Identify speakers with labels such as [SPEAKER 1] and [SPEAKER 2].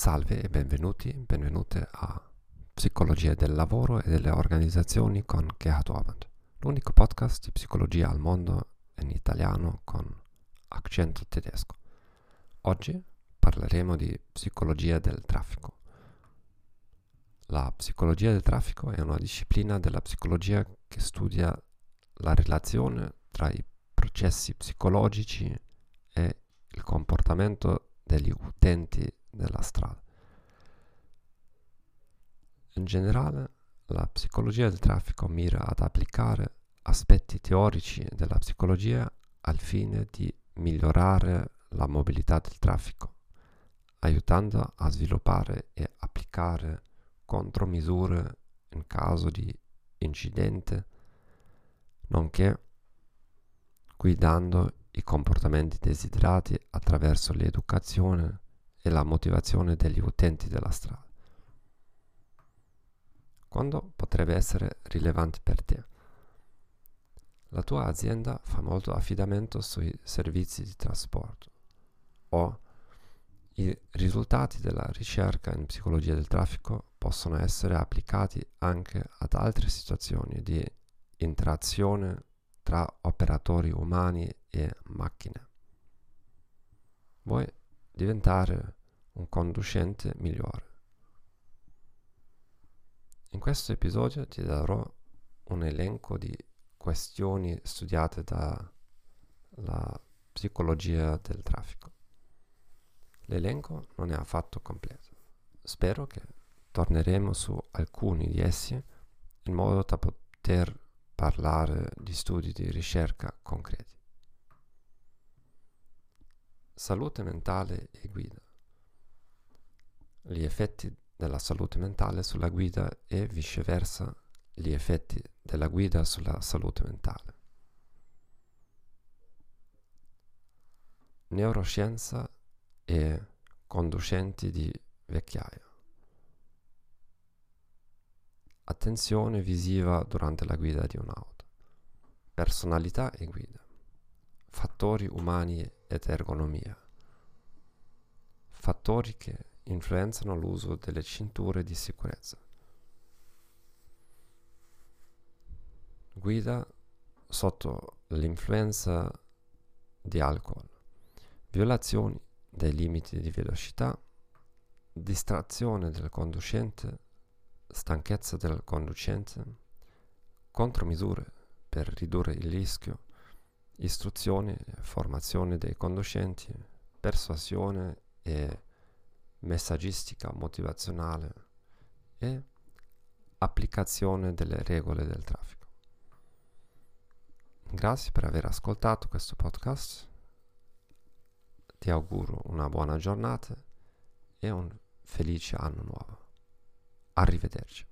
[SPEAKER 1] Salve e benvenuti, benvenute a Psicologia del lavoro e delle organizzazioni con Gerhard Orband, l'unico podcast di psicologia al mondo in italiano con accento tedesco. Oggi parleremo di psicologia del traffico. La psicologia del traffico è una disciplina della psicologia che studia la relazione tra i processi psicologici e il comportamento degli utenti della strada. In generale, la psicologia del traffico mira ad applicare aspetti teorici della psicologia al fine di migliorare la mobilità del traffico, aiutando a sviluppare e applicare contromisure in caso di incidente, nonché guidando i comportamenti desiderati attraverso l'educazione e la motivazione degli utenti della strada. Quando potrebbe essere rilevante per te? La tua azienda fa molto affidamento sui servizi di trasporto o i risultati della ricerca in psicologia del traffico possono essere applicati anche ad altre situazioni di interazione tra operatori umani e macchine. Vuoi diventare un conducente migliore. In questo episodio ti darò un elenco di questioni studiate dalla psicologia del traffico. L'elenco non è affatto completo. Spero che torneremo su alcuni di essi in modo da poter parlare di studi di ricerca concreti. Salute mentale e guida. Gli effetti della salute mentale sulla guida e viceversa gli effetti della guida sulla salute mentale. Neuroscienza e conducenti di vecchiaia. Attenzione visiva durante la guida di un'auto. Personalità e guida. Fattori umani ed ergonomia. Fattori che influenzano l'uso delle cinture di sicurezza. Guida sotto l'influenza di alcol, violazioni dei limiti di velocità, distrazione del conducente, stanchezza del conducente, contromisure per ridurre il rischio, istruzioni e formazione dei conducenti, persuasione e messaggistica motivazionale e applicazione delle regole del traffico. Grazie per aver ascoltato questo podcast. Ti auguro una buona giornata e un felice anno nuovo. Arrivederci.